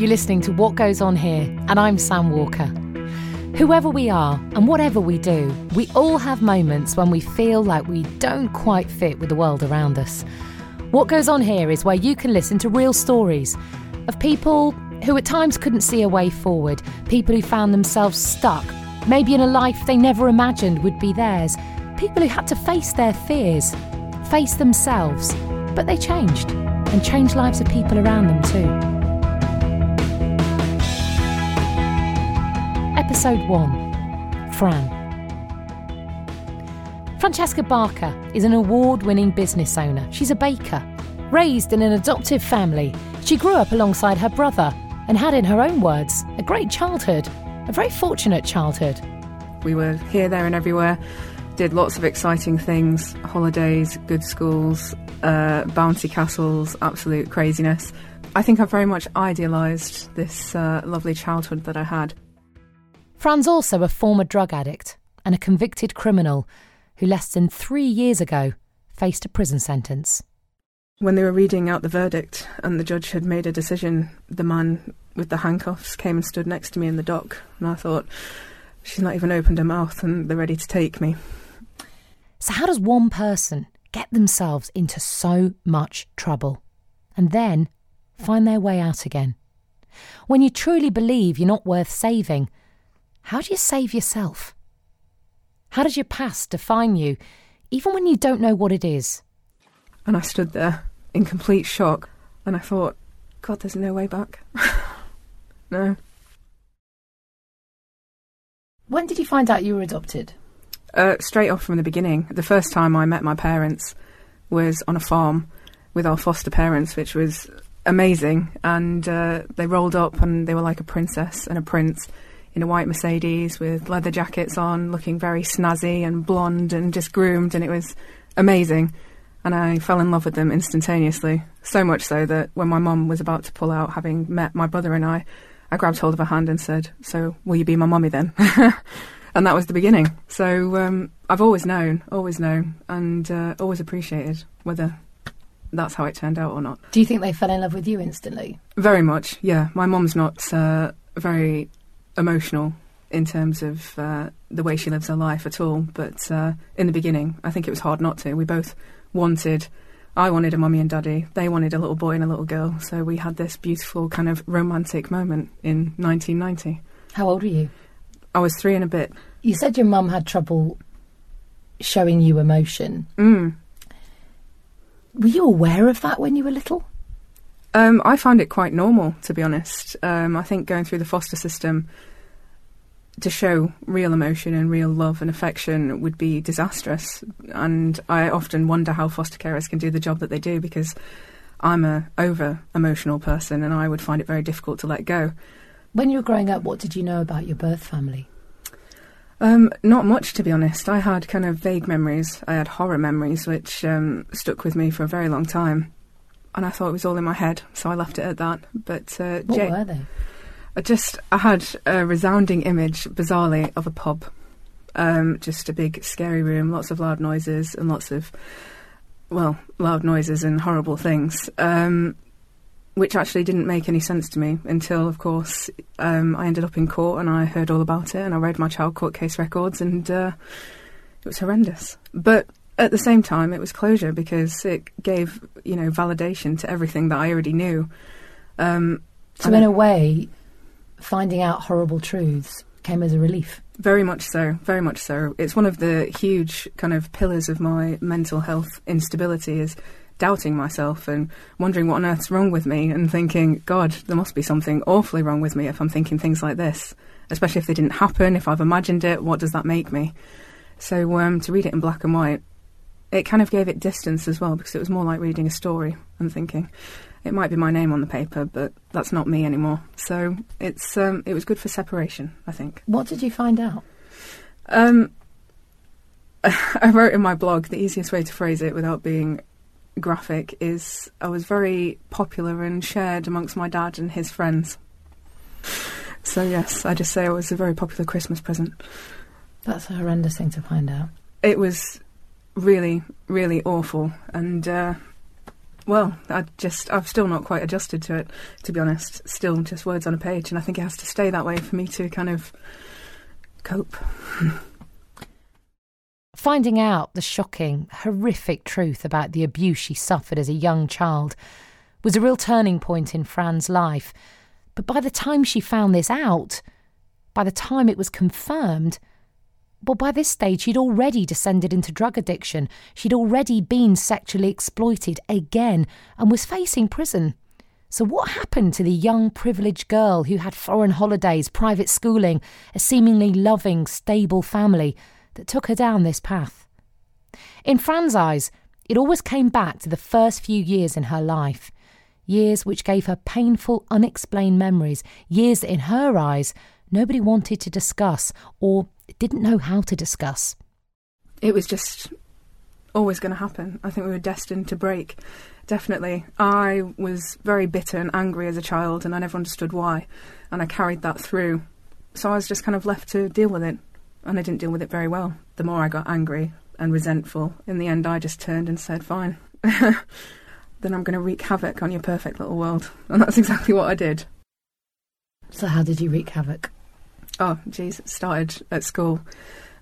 You're listening to What Goes On Here, and I'm Sam Walker. Whoever we are and whatever we do, we all have moments when we feel like we don't quite fit with the world around us. What Goes On Here is where you can listen to real stories of people who at times couldn't see a way forward, people who found themselves stuck, maybe in a life they never imagined would be theirs, people who had to face their fears, face themselves, but they changed and changed lives of people around them too. Episode 1 Fran. Francesca Barker is an award winning business owner. She's a baker. Raised in an adoptive family, she grew up alongside her brother and had, in her own words, a great childhood, a very fortunate childhood. We were here, there, and everywhere, did lots of exciting things holidays, good schools, uh, bouncy castles, absolute craziness. I think I've very much idealised this uh, lovely childhood that I had. Fran's also a former drug addict and a convicted criminal who less than three years ago faced a prison sentence. When they were reading out the verdict and the judge had made a decision, the man with the handcuffs came and stood next to me in the dock, and I thought, she's not even opened her mouth and they're ready to take me. So, how does one person get themselves into so much trouble and then find their way out again? When you truly believe you're not worth saving, how do you save yourself? How does your past define you, even when you don't know what it is? And I stood there in complete shock, and I thought, God, there's no way back. no. When did you find out you were adopted? Uh, straight off from the beginning. The first time I met my parents was on a farm with our foster parents, which was amazing. And uh, they rolled up and they were like a princess and a prince in a white Mercedes with leather jackets on, looking very snazzy and blonde and just groomed, and it was amazing. And I fell in love with them instantaneously. So much so that when my mum was about to pull out, having met my brother and I, I grabbed hold of her hand and said, So, will you be my mummy then? and that was the beginning. So, um, I've always known, always known, and uh, always appreciated whether that's how it turned out or not. Do you think they fell in love with you instantly? Very much, yeah. My mum's not uh, very emotional in terms of uh, the way she lives her life at all. But uh, in the beginning, I think it was hard not to. We both wanted, I wanted a mummy and daddy, they wanted a little boy and a little girl. So we had this beautiful kind of romantic moment in 1990. How old were you? I was three and a bit. You said your mum had trouble showing you emotion. Mm. Were you aware of that when you were little? Um, I found it quite normal, to be honest. Um, I think going through the foster system to show real emotion and real love and affection would be disastrous. And I often wonder how foster carers can do the job that they do because I'm a over emotional person and I would find it very difficult to let go. When you were growing up, what did you know about your birth family? Um, not much, to be honest. I had kind of vague memories. I had horror memories, which um, stuck with me for a very long time and I thought it was all in my head, so I left it at that. But uh, what were they? I just I had a resounding image, bizarrely, of a pub. Um, just a big scary room, lots of loud noises and lots of well, loud noises and horrible things. Um, which actually didn't make any sense to me until, of course, um, I ended up in court and I heard all about it and I read my child court case records and uh, it was horrendous. But at the same time, it was closure because it gave you know validation to everything that I already knew. Um, so, in a way, finding out horrible truths came as a relief. Very much so. Very much so. It's one of the huge kind of pillars of my mental health instability is doubting myself and wondering what on earth's wrong with me and thinking, God, there must be something awfully wrong with me if I'm thinking things like this. Especially if they didn't happen, if I've imagined it, what does that make me? So um, to read it in black and white it kind of gave it distance as well because it was more like reading a story and thinking it might be my name on the paper, but that's not me anymore. So it's um, it was good for separation, I think. What did you find out? Um, I wrote in my blog the easiest way to phrase it without being graphic is I was very popular and shared amongst my dad and his friends. So yes, I just say it was a very popular Christmas present. That's a horrendous thing to find out. It was really, really awful. And uh, well, I just I've still not quite adjusted to it, to be honest. Still just words on a page, and I think it has to stay that way for me to kind of cope. Finding out the shocking, horrific truth about the abuse she suffered as a young child was a real turning point in Fran's life. But by the time she found this out, by the time it was confirmed, well, by this stage, she'd already descended into drug addiction. She'd already been sexually exploited again and was facing prison. So, what happened to the young, privileged girl who had foreign holidays, private schooling, a seemingly loving, stable family that took her down this path? In Fran's eyes, it always came back to the first few years in her life. Years which gave her painful, unexplained memories. Years that, in her eyes, nobody wanted to discuss or didn't know how to discuss. It was just always going to happen. I think we were destined to break. Definitely. I was very bitter and angry as a child, and I never understood why. And I carried that through. So I was just kind of left to deal with it. And I didn't deal with it very well. The more I got angry and resentful, in the end, I just turned and said, Fine. then I'm going to wreak havoc on your perfect little world. And that's exactly what I did. So, how did you wreak havoc? Oh, geez, started at school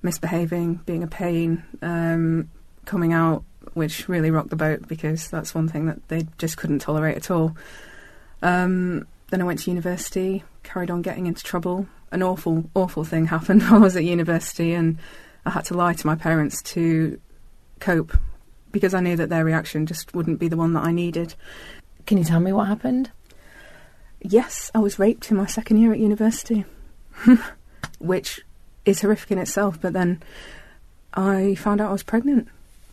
misbehaving, being a pain, um, coming out, which really rocked the boat because that's one thing that they just couldn't tolerate at all. Um, then I went to university, carried on getting into trouble. An awful, awful thing happened while I was at university, and I had to lie to my parents to cope because I knew that their reaction just wouldn't be the one that I needed. Can you tell me what happened? Yes, I was raped in my second year at university. which is horrific in itself. But then I found out I was pregnant,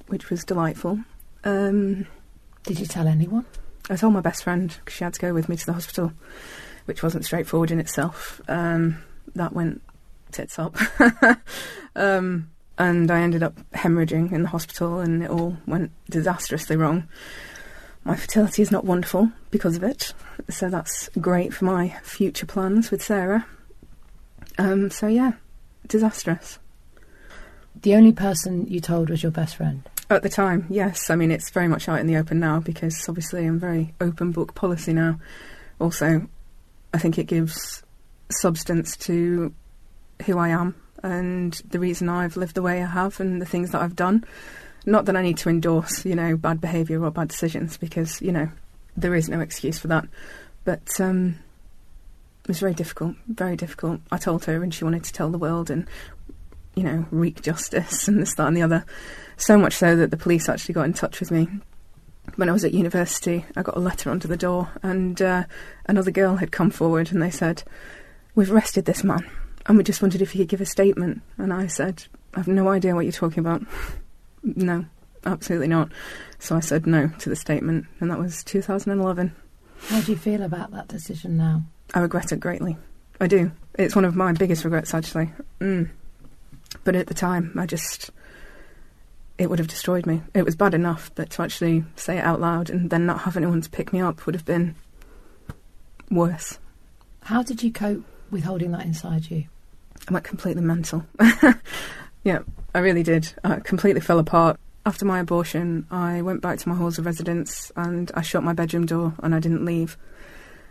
which was delightful. Um, Did you tell anyone? I told my best friend because she had to go with me to the hospital, which wasn't straightforward in itself. Um, that went tits up. um, and I ended up hemorrhaging in the hospital, and it all went disastrously wrong. My fertility is not wonderful because of it, so that's great for my future plans with Sarah. Um, so yeah, disastrous. The only person you told was your best friend? At the time, yes. I mean, it's very much out in the open now because obviously I'm very open book policy now. Also, I think it gives substance to who I am and the reason I've lived the way I have and the things that I've done. Not that I need to endorse, you know, bad behaviour or bad decisions because, you know, there is no excuse for that. But um, it was very difficult, very difficult. I told her, and she wanted to tell the world and, you know, wreak justice and this, that, and the other. So much so that the police actually got in touch with me. When I was at university, I got a letter under the door, and uh, another girl had come forward, and they said, "We've arrested this man, and we just wondered if he could give a statement." And I said, "I have no idea what you're talking about. no, absolutely not." So I said no to the statement, and that was 2011. How do you feel about that decision now? I regret it greatly. I do. It's one of my biggest regrets, actually. Mm. But at the time, I just. It would have destroyed me. It was bad enough, but to actually say it out loud and then not have anyone to pick me up would have been worse. How did you cope with holding that inside you? I went completely mental. yeah, I really did. I completely fell apart. After my abortion, I went back to my halls of residence and I shut my bedroom door and I didn't leave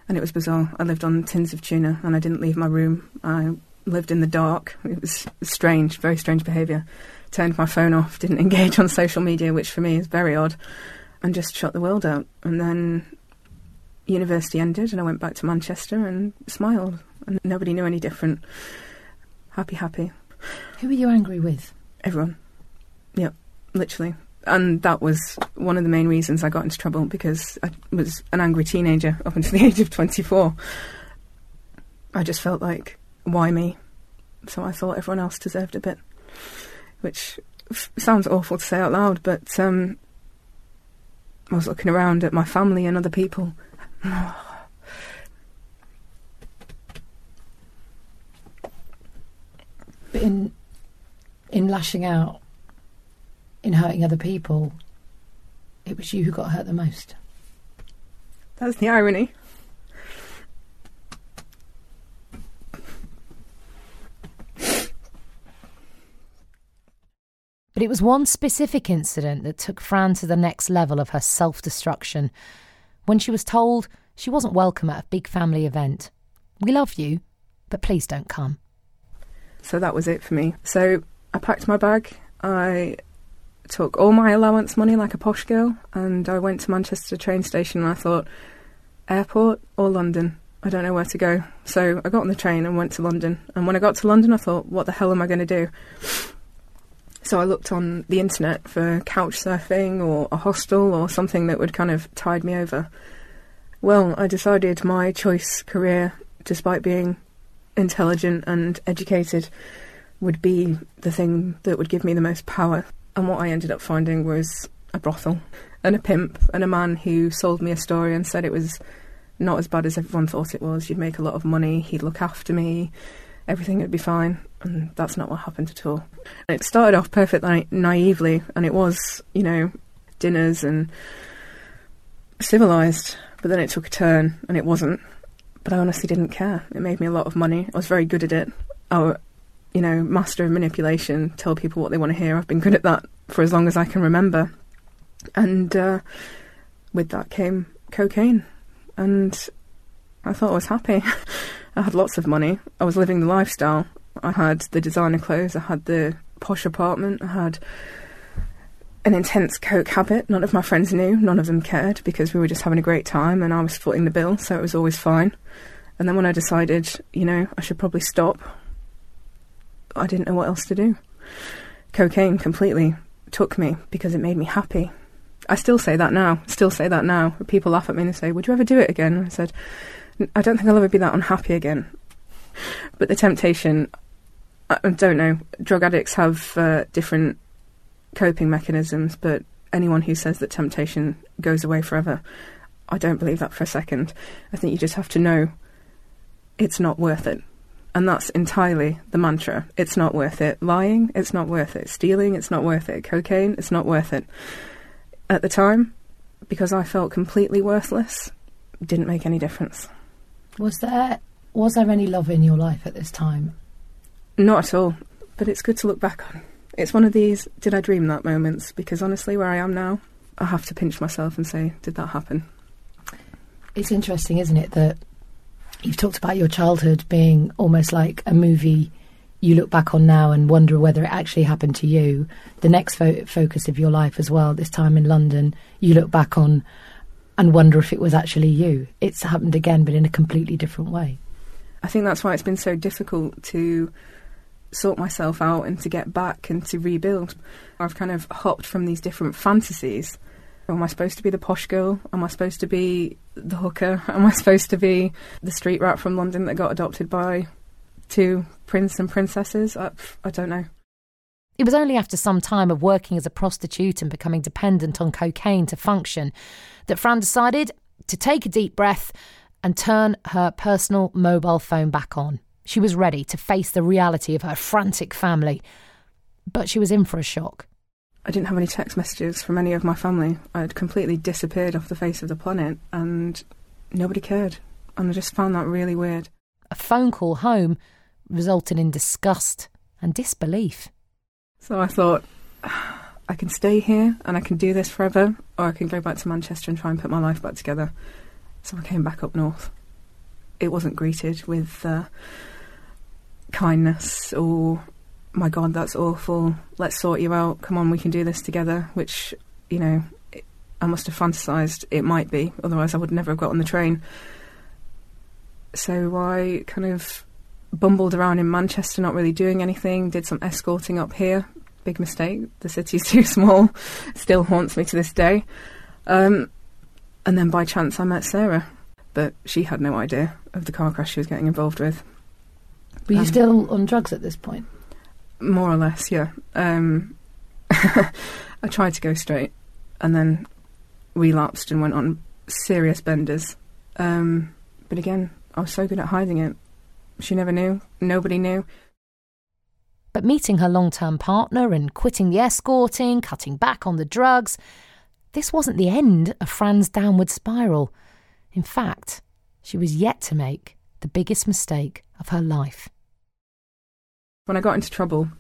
and it was bizarre. I lived on tins of tuna, and I didn't leave my room. I lived in the dark. It was strange, very strange behaviour. Turned my phone off, didn't engage on social media, which for me is very odd, and just shut the world out. And then university ended, and I went back to Manchester and smiled, and nobody knew any different. Happy, happy. Who were you angry with? Everyone. Yep, literally and that was one of the main reasons I got into trouble because I was an angry teenager up until the age of 24. I just felt like, why me? So I thought everyone else deserved a bit, which f- sounds awful to say out loud, but um, I was looking around at my family and other people. in in lashing out in hurting other people, it was you who got hurt the most. That's the irony. But it was one specific incident that took Fran to the next level of her self destruction. When she was told she wasn't welcome at a big family event. We love you, but please don't come. So that was it for me. So I packed my bag. I took all my allowance money like a posh girl and I went to Manchester train station and I thought, airport or London? I don't know where to go. So I got on the train and went to London. And when I got to London, I thought, what the hell am I going to do? So I looked on the internet for couch surfing or a hostel or something that would kind of tide me over. Well, I decided my choice career, despite being intelligent and educated, would be the thing that would give me the most power. And what I ended up finding was a brothel and a pimp and a man who sold me a story and said it was not as bad as everyone thought it was. You'd make a lot of money, he'd look after me, everything would be fine. And that's not what happened at all. It started off perfectly naively, and it was, you know, dinners and civilized, but then it took a turn and it wasn't. But I honestly didn't care. It made me a lot of money. I was very good at it. I, you know, master of manipulation, tell people what they want to hear. I've been good at that for as long as I can remember. And uh, with that came cocaine. And I thought I was happy. I had lots of money. I was living the lifestyle. I had the designer clothes, I had the posh apartment, I had an intense coke habit. None of my friends knew, none of them cared because we were just having a great time and I was footing the bill, so it was always fine. And then when I decided, you know, I should probably stop, I didn't know what else to do. Cocaine completely took me because it made me happy. I still say that now, still say that now. People laugh at me and they say, Would you ever do it again? I said, I don't think I'll ever be that unhappy again. But the temptation, I don't know. Drug addicts have uh, different coping mechanisms, but anyone who says that temptation goes away forever, I don't believe that for a second. I think you just have to know it's not worth it. And that's entirely the mantra. It's not worth it. Lying, it's not worth it. Stealing, it's not worth it. Cocaine, it's not worth it. At the time, because I felt completely worthless, didn't make any difference. Was there was there any love in your life at this time? Not at all. But it's good to look back on. It's one of these did I dream that moments because honestly where I am now, I have to pinch myself and say, did that happen? It's interesting, isn't it, that you've talked about your childhood being almost like a movie you look back on now and wonder whether it actually happened to you. The next fo- focus of your life as well, this time in London, you look back on and wonder if it was actually you. It's happened again, but in a completely different way. I think that's why it's been so difficult to sort myself out and to get back and to rebuild. I've kind of hopped from these different fantasies. Am I supposed to be the posh girl? Am I supposed to be the hooker? Am I supposed to be the street rat from London that got adopted by two prince and princesses? I, I don't know. It was only after some time of working as a prostitute and becoming dependent on cocaine to function that Fran decided to take a deep breath and turn her personal mobile phone back on. She was ready to face the reality of her frantic family, but she was in for a shock. I didn't have any text messages from any of my family. I had completely disappeared off the face of the planet and nobody cared. And I just found that really weird. A phone call home resulted in disgust and disbelief. So I thought, I can stay here and I can do this forever, or I can go back to Manchester and try and put my life back together. So I came back up north. It wasn't greeted with uh, kindness or, my God, that's awful, let's sort you out, come on, we can do this together, which, you know, I must have fantasised it might be, otherwise I would never have got on the train. So I kind of bumbled around in Manchester, not really doing anything, did some escorting up here. Big mistake. The city's too small. Still haunts me to this day. Um, and then by chance I met Sarah, but she had no idea of the car crash she was getting involved with. Were you um, still on drugs at this point? More or less, yeah. Um, I tried to go straight and then relapsed and went on serious benders. Um, but again, I was so good at hiding it. She never knew. Nobody knew. But meeting her long term partner and quitting the escorting, cutting back on the drugs, this wasn't the end of Fran's downward spiral. In fact, she was yet to make the biggest mistake of her life. When I got into trouble,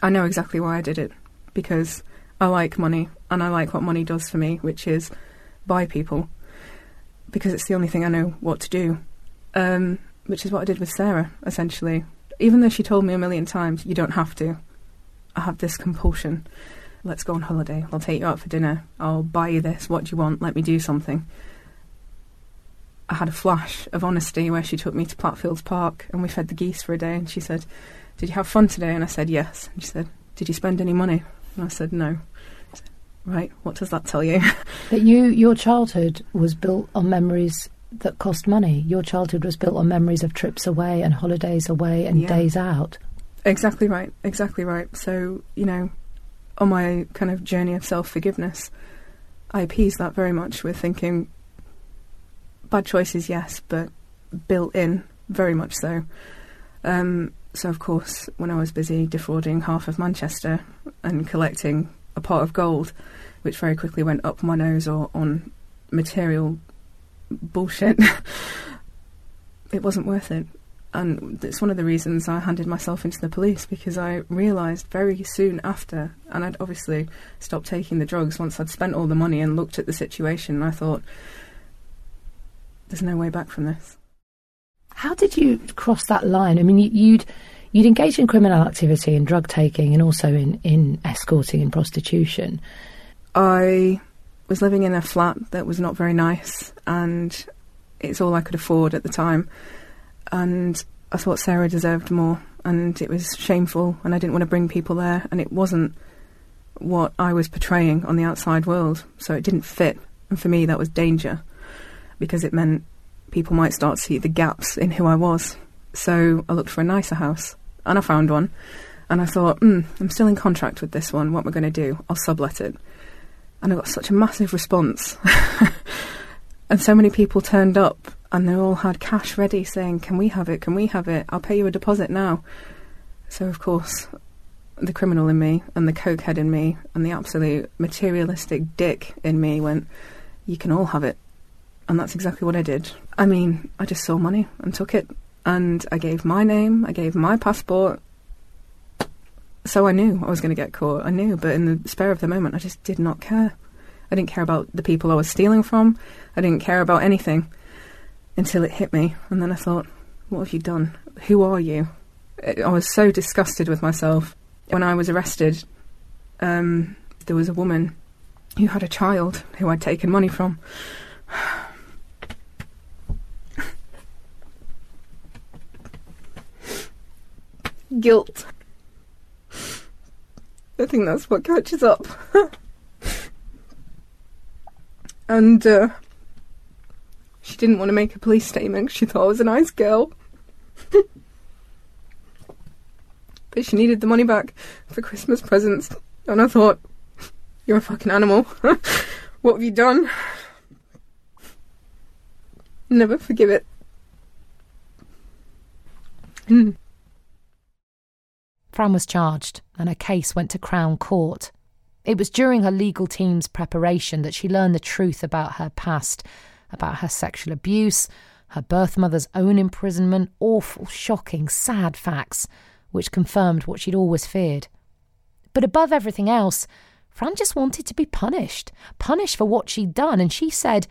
I know exactly why I did it because I like money and I like what money does for me, which is buy people because it's the only thing I know what to do. Um, which is what I did with Sarah, essentially. Even though she told me a million times, you don't have to. I have this compulsion. Let's go on holiday. I'll take you out for dinner. I'll buy you this. What do you want? Let me do something. I had a flash of honesty where she took me to Plattfields Park and we fed the geese for a day. And she said, Did you have fun today? And I said, Yes. And she said, Did you spend any money? And I said, No. Said, right, what does that tell you? That you, your childhood was built on memories that cost money. Your childhood was built on memories of trips away and holidays away and Yeah. days out. Exactly right. Exactly right. So, you know, on my kind of journey of self forgiveness, I appease that very much with thinking bad choices, yes, but built in, very much so. Um, so, of course, when I was busy defrauding half of Manchester and collecting a pot of gold, which very quickly went up my nose or on material bullshit, it wasn't worth it and it's one of the reasons I handed myself into the police because I realised very soon after, and I'd obviously stopped taking the drugs once I'd spent all the money and looked at the situation, I thought, there's no way back from this. How did you cross that line? I mean, you, you'd you'd engaged in criminal activity and drug taking, and also in in escorting and prostitution. I was living in a flat that was not very nice, and it's all I could afford at the time. And I thought Sarah deserved more, and it was shameful, and I didn't want to bring people there, and it wasn't what I was portraying on the outside world, so it didn't fit. And for me, that was danger because it meant people might start to see the gaps in who I was. So I looked for a nicer house, and I found one. And I thought, hmm, I'm still in contract with this one. What am I going to do? I'll sublet it. And I got such a massive response. and so many people turned up, and they all had cash ready saying, Can we have it? Can we have it? I'll pay you a deposit now. So, of course, the criminal in me, and the cokehead in me, and the absolute materialistic dick in me went, You can all have it. And that's exactly what I did. I mean, I just saw money and took it. And I gave my name, I gave my passport. So I knew I was going to get caught. I knew, but in the spare of the moment, I just did not care. I didn't care about the people I was stealing from. I didn't care about anything until it hit me. And then I thought, what have you done? Who are you? I was so disgusted with myself. When I was arrested, um, there was a woman who had a child who I'd taken money from. Guilt. I think that's what catches up. and uh, she didn't want to make a police statement She thought I was a nice girl. but she needed the money back for Christmas presents. And I thought, you're a fucking animal. what have you done? Never forgive it. Fran was charged, and her case went to Crown Court. It was during her legal team's preparation that she learned the truth about her past, about her sexual abuse, her birth mother's own imprisonment, awful, shocking, sad facts, which confirmed what she'd always feared. But above everything else, Fran just wanted to be punished, punished for what she'd done, and she said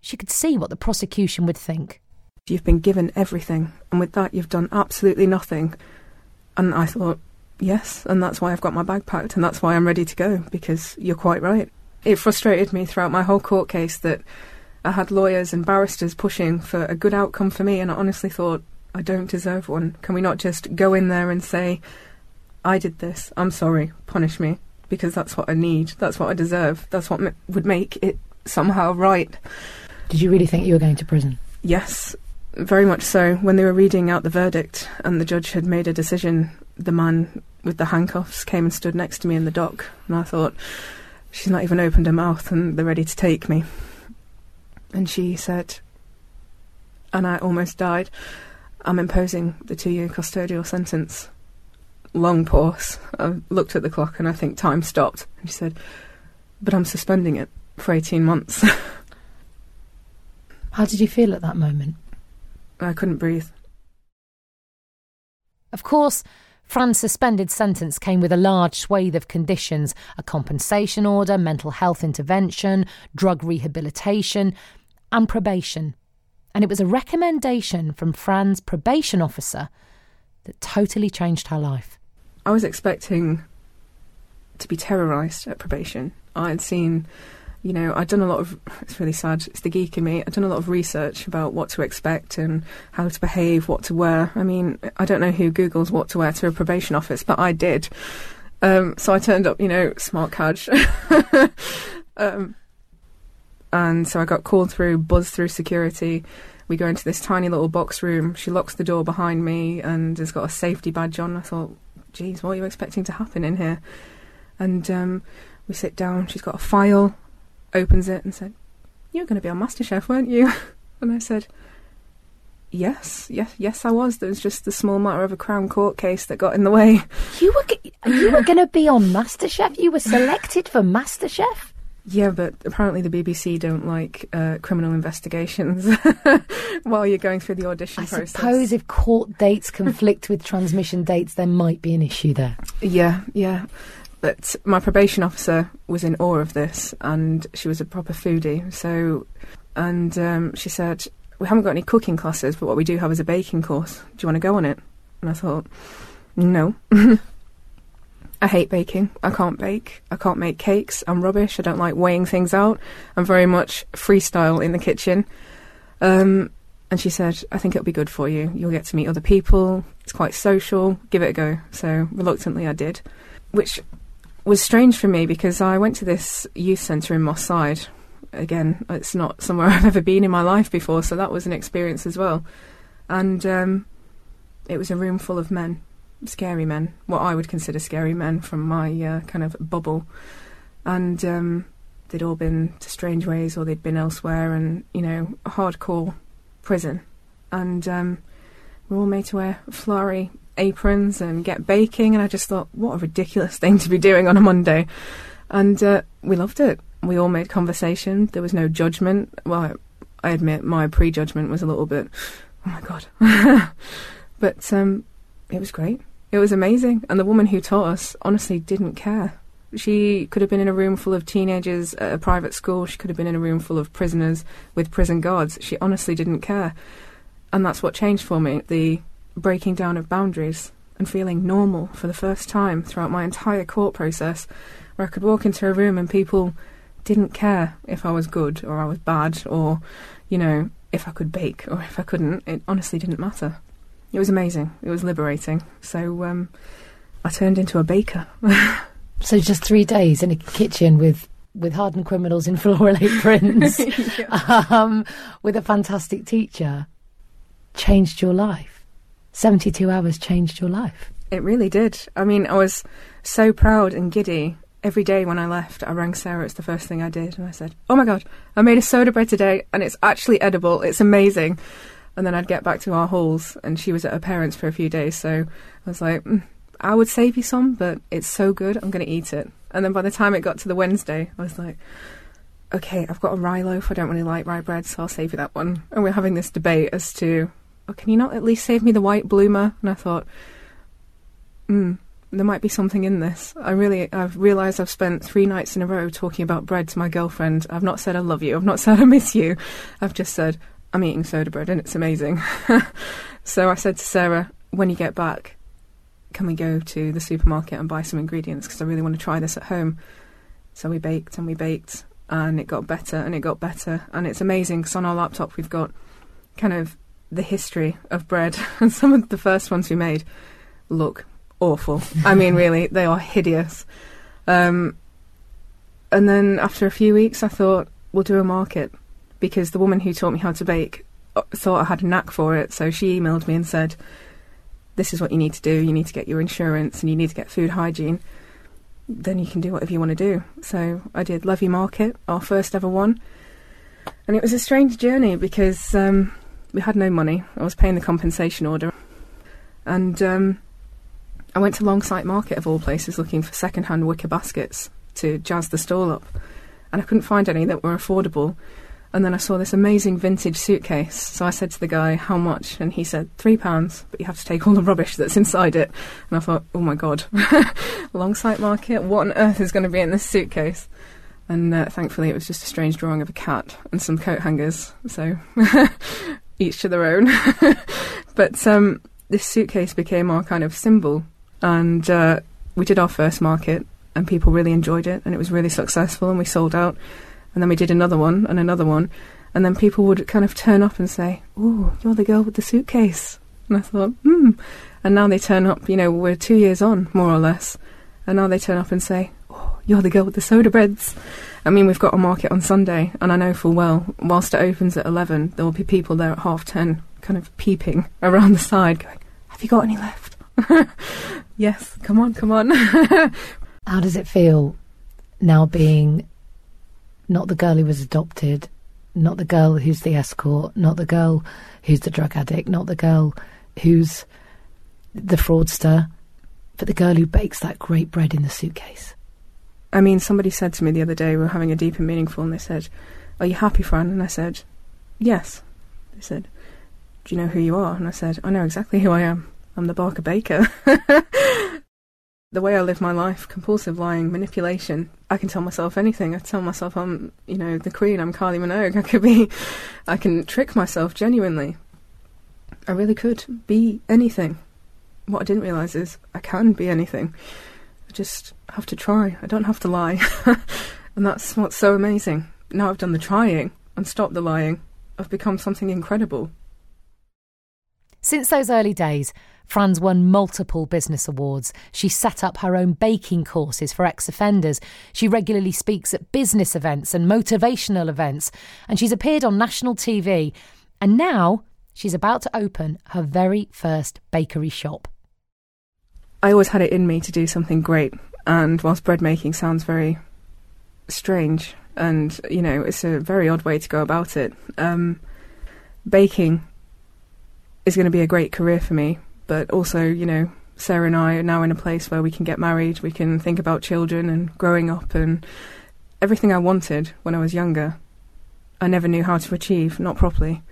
she could see what the prosecution would think. You've been given everything, and with that, you've done absolutely nothing. And I thought, yes, and that's why I've got my bag packed, and that's why I'm ready to go, because you're quite right. It frustrated me throughout my whole court case that I had lawyers and barristers pushing for a good outcome for me, and I honestly thought, I don't deserve one. Can we not just go in there and say, I did this, I'm sorry, punish me, because that's what I need, that's what I deserve, that's what m- would make it somehow right. Did you really think you were going to prison? Yes, very much so. When they were reading out the verdict and the judge had made a decision, the man with the handcuffs came and stood next to me in the dock, and I thought, she's not even opened her mouth and they're ready to take me. And she said, and I almost died, I'm imposing the two year custodial sentence. Long pause. I looked at the clock and I think time stopped. And she said, but I'm suspending it for 18 months. How did you feel at that moment? I couldn't breathe. Of course, Fran's suspended sentence came with a large swathe of conditions a compensation order, mental health intervention, drug rehabilitation, and probation. And it was a recommendation from Fran's probation officer that totally changed her life. I was expecting to be terrorised at probation. I had seen, you know, I'd done a lot of, it's really sad, it's the geek in me, I'd done a lot of research about what to expect and how to behave, what to wear. I mean, I don't know who Googles what to wear to a probation office, but I did. Um, so I turned up, you know, smart cadge. um, and so I got called through, buzzed through security. We go into this tiny little box room. She locks the door behind me and has got a safety badge on. I thought, geez, what are you expecting to happen in here? And um, we sit down. She's got a file, opens it, and said, "You were going to be on MasterChef, weren't you?" and I said, "Yes, yes, yes, I was. There was just the small matter of a Crown Court case that got in the way." You were g- you were going to be on MasterChef. You were selected for MasterChef. Yeah, but apparently the BBC don't like uh, criminal investigations while you're going through the audition I process. I suppose if court dates conflict with transmission dates, there might be an issue there. Yeah, yeah. But my probation officer was in awe of this, and she was a proper foodie. So, and um, she said, "We haven't got any cooking classes, but what we do have is a baking course. Do you want to go on it?" And I thought, "No." I hate baking. I can't bake. I can't make cakes. I'm rubbish. I don't like weighing things out. I'm very much freestyle in the kitchen. Um, and she said, I think it'll be good for you. You'll get to meet other people. It's quite social. Give it a go. So reluctantly, I did, which was strange for me because I went to this youth centre in Moss Side. Again, it's not somewhere I've ever been in my life before, so that was an experience as well. And um, it was a room full of men, scary men, what I would consider scary men from my uh, kind of bubble. And um, they'd all been to Strangeways or they'd been elsewhere and, you know, hardcore prison. And um, we're all made to wear flowery aprons and get baking. And I just thought, what a ridiculous thing to be doing on a Monday. And uh, we loved it. We all made conversation. There was no judgment. Well, I admit my prejudgment was a little bit, oh my God. but um, it was great. It was amazing. And the woman who taught us honestly didn't care. She could have been in a room full of teenagers at a private school. She could have been in a room full of prisoners with prison guards. She honestly didn't care. And that's what changed for me the breaking down of boundaries and feeling normal for the first time throughout my entire court process, where I could walk into a room and people didn't care if I was good or I was bad or, you know, if I could bake or if I couldn't. It honestly didn't matter. It was amazing. It was liberating. So um, I turned into a baker. So just three days in a kitchen with with hardened criminals in floral aprons, um, with a fantastic teacher, changed your life. Seventy two hours changed your life. It really did. I mean, I was so proud and giddy. Every day when I left, I rang Sarah. It's the first thing I did. And I said, Oh my God, I made a soda bread today and it's actually edible. It's amazing. And then I'd get back to our halls and she was at her parents' for a few days. So I was like, mm, I would save you some, but it's so good, I'm going to eat it. And then by the time it got to the Wednesday, I was like, okay, I've got a rye loaf. I don't really like rye bread, so I'll save you that one. And we're having this debate as to, oh, can you not at least save me the white bloomer? And I thought, hmm, there might be something in this. I really, I've realised I've spent three nights in a row talking about bread to my girlfriend. I've not said I love you. I've not said I miss you. I've just said, I'm eating soda bread and it's amazing. so I said to Sarah, when you get back, can we go to the supermarket and buy some ingredients because I really want to try this at home. So we baked and we baked and it got better and it got better and it's amazing because on our laptop we've got kind of the history of bread and some of the first ones we made look awful. I mean, really, they are hideous. Um, and then after a few weeks, I thought we'll do a market because the woman who taught me how to bake uh, thought I had a knack for it. So she emailed me and said, this is what you need to do. You need to get your insurance and you need to get food hygiene. Then you can do whatever you want to do. So I did Levy Market, our first ever one. And it was a strange journey because um, we had no money. I was paying the compensation order. And um, I went to Longsight Market, of all places, looking for second hand wicker baskets to jazz the stall up. And I couldn't find any that were affordable. And then I saw this amazing vintage suitcase. So I said to the guy, How much? And he said, Three pounds, but you have to take all the rubbish that's inside it. And I thought, Oh my god, Longsight Market? What on earth is going to be in this suitcase? And uh, thankfully, it was just a strange drawing of a cat and some coat hangers. So each to their own. but um, this suitcase became our kind of symbol. And uh, we did our first market, and people really enjoyed it, and it was really successful, and we sold out and then we did another one and another one, and then people would kind of turn up and say, "Oh, you're the girl with the suitcase," and I thought, "Hmm," and now they turn up. You know, we're two years on, more or less, and now they turn up and say, "Oh, you're the girl with the soda breads." I mean, we've got a market on Sunday, and I know full well, whilst it opens at eleven, there will be people there at half ten, kind of peeping around the side, going, "Have you got any left?" yes, come on, come on. How does it feel now being not the girl who was adopted, not the girl who's the escort, not the girl who's the drug addict, not the girl who's the fraudster, but the girl who bakes that great bread in the suitcase. I mean, somebody said to me the other day, we were having a deep and meaningful, and they said, Are you happy, Fran? And I said, Yes. They said, Do you know who you are? And I said, I know exactly who I am. I'm the Barker Baker. the way I live my life, compulsive lying, manipulation, I can tell myself anything. I tell myself I'm, you know, the queen, I'm Kylie Minogue. I could be, I can trick myself genuinely. I really could be anything. What I didn't realise is I can be anything. Just have to try. I don't have to lie. and that's what's so amazing. Now I've done the trying and stopped the lying, I've become something incredible. Since those early days, Fran's won multiple business awards. She set up her own baking courses for ex offenders. She regularly speaks at business events and motivational events. And she's appeared on national TV. And now she's about to open her very first bakery shop. I always had it in me to do something great. And whilst bread making sounds very strange, and you know, it's a very odd way to go about it, um, baking is going to be a great career for me but also, you know, Sarah and I are now in a place where we can get married, we can think about children and growing up and everything I wanted when I was younger. I never knew how to achieve, not properly.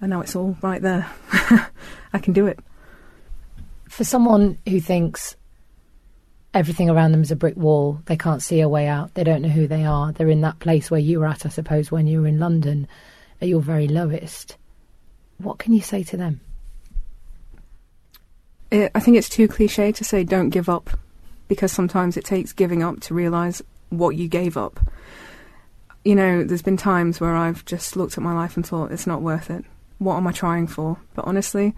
And now it's all right there. I can do it. For someone who thinks everything around them is a brick wall, they can't see a way out, they don't know who they are, they're in that place where you were at, I suppose, when you were in London at your very lowest. What can you say to them? it, I think it's too cliche to say don't give up because sometimes it takes giving up to realise what you gave up. You know, there's been times where I've just looked at my life and thought it's not worth it. What am I trying for? But honestly,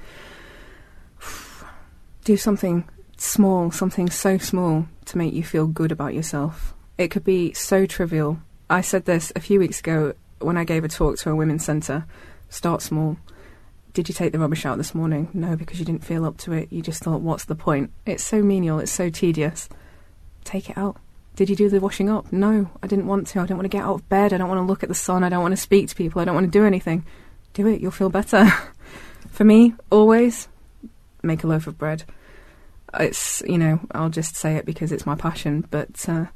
do something small, something so small to make you feel good about yourself. It could be so trivial. I said this a few weeks ago when I gave a talk to a women's centre. Start small. Did you take the rubbish out this morning? No, because you didn't feel up to it. You just thought, what's the point? It's so menial, it's so tedious. Take it out. Did you do the washing up? No, I didn't want to. I don't want to get out of bed. I don't want to look at the sun. I don't want to speak to people. I don't want to do anything. Do it, you'll feel better. For me, always make a loaf of bread. It's, you know, I'll just say it because it's my passion, but uh,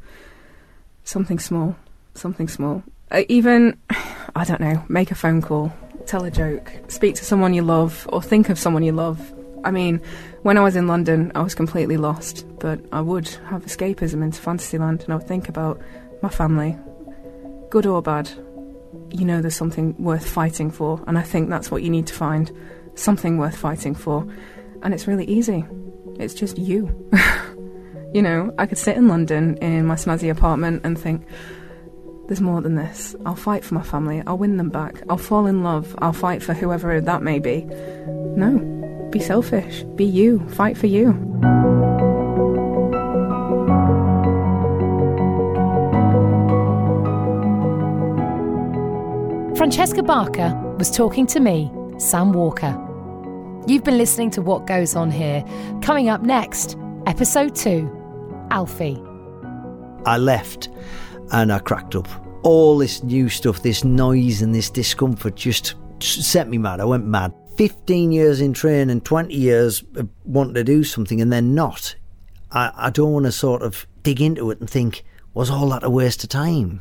something small. Something small. Uh, even, I don't know, make a phone call tell a joke, speak to someone you love, or think of someone you love. I mean, when I was in London, I was completely lost, but I would have escapism into Fantasyland and I would think about my family, good or bad. You know, there's something worth fighting for, and I think that's what you need to find something worth fighting for. And it's really easy, it's just you. you know, I could sit in London in my snazzy apartment and think, there's more than this. I'll fight for my family. I'll win them back. I'll fall in love. I'll fight for whoever that may be. No. Be selfish. Be you. Fight for you. Francesca Barker was talking to me, Sam Walker. You've been listening to What Goes On Here. Coming up next, episode 2 Alfie. I left and I cracked up. All this new stuff, this noise and this discomfort just set me mad. I went mad. 15 years in training, 20 years wanting to do something and then not. I, I don't want to sort of dig into it and think, was all that a waste of time?